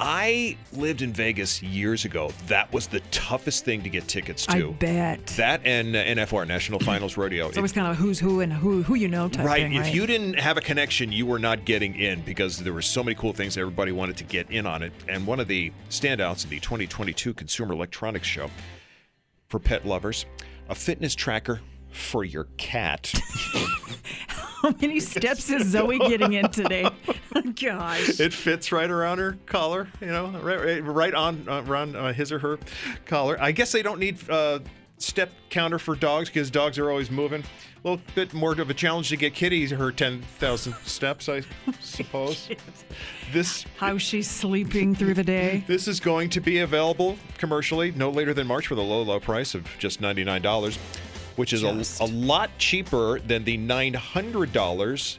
I lived in Vegas years ago. That was the toughest thing to get tickets to. I bet. That and uh, NFR, National Finals Rodeo. It's always kind of who's who and who who you know type Right. thing, If right? you didn't have a connection, you were not getting in because there were so many cool things. Everybody wanted to get in on it. And one of the standouts in the 2022 Consumer Electronics Show for pet lovers, a fitness tracker for your cat. How many steps is Zoe getting in today? Gosh. it fits right around her collar, you know, right, right, on uh, around uh, his or her collar. I guess they don't need uh, step counter for dogs because dogs are always moving. A little bit more of a challenge to get Kitty her 10,000 steps, I suppose. this How she's sleeping through the day. This is going to be available commercially no later than March for the low, low price of just $99, which is a, a lot cheaper than the $900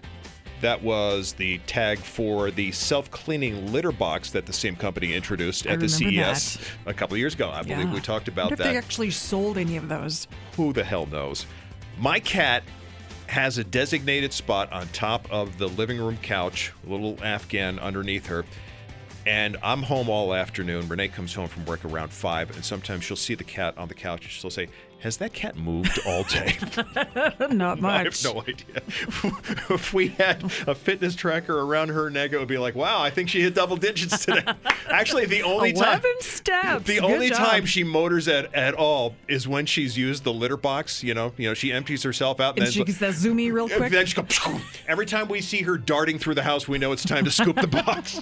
that was the tag for the self cleaning litter box that the same company introduced I at the CES that. a couple of years ago. I believe Yeah. we talked about wonder if that. they actually sold any of those. Who the hell knows? My cat has a designated spot on top of the living room couch, a little Afghan underneath her. And I'm home all afternoon. Renee comes home from work around five, and sometimes she'll see the cat on the couch and she'll say, Has that cat moved all day? Not much. I have no idea. if we had a fitness tracker around her neck, it would be like, Wow, I think she hit double digits today. Actually, the only time. Eleven steps. The Good only job. time she motors at, at all is when she's used the litter box. You know, you know, she empties herself out, and, and then she gets that zoomy real quick. then she goes. Every time we see her darting through the house, we know it's time to scoop the box.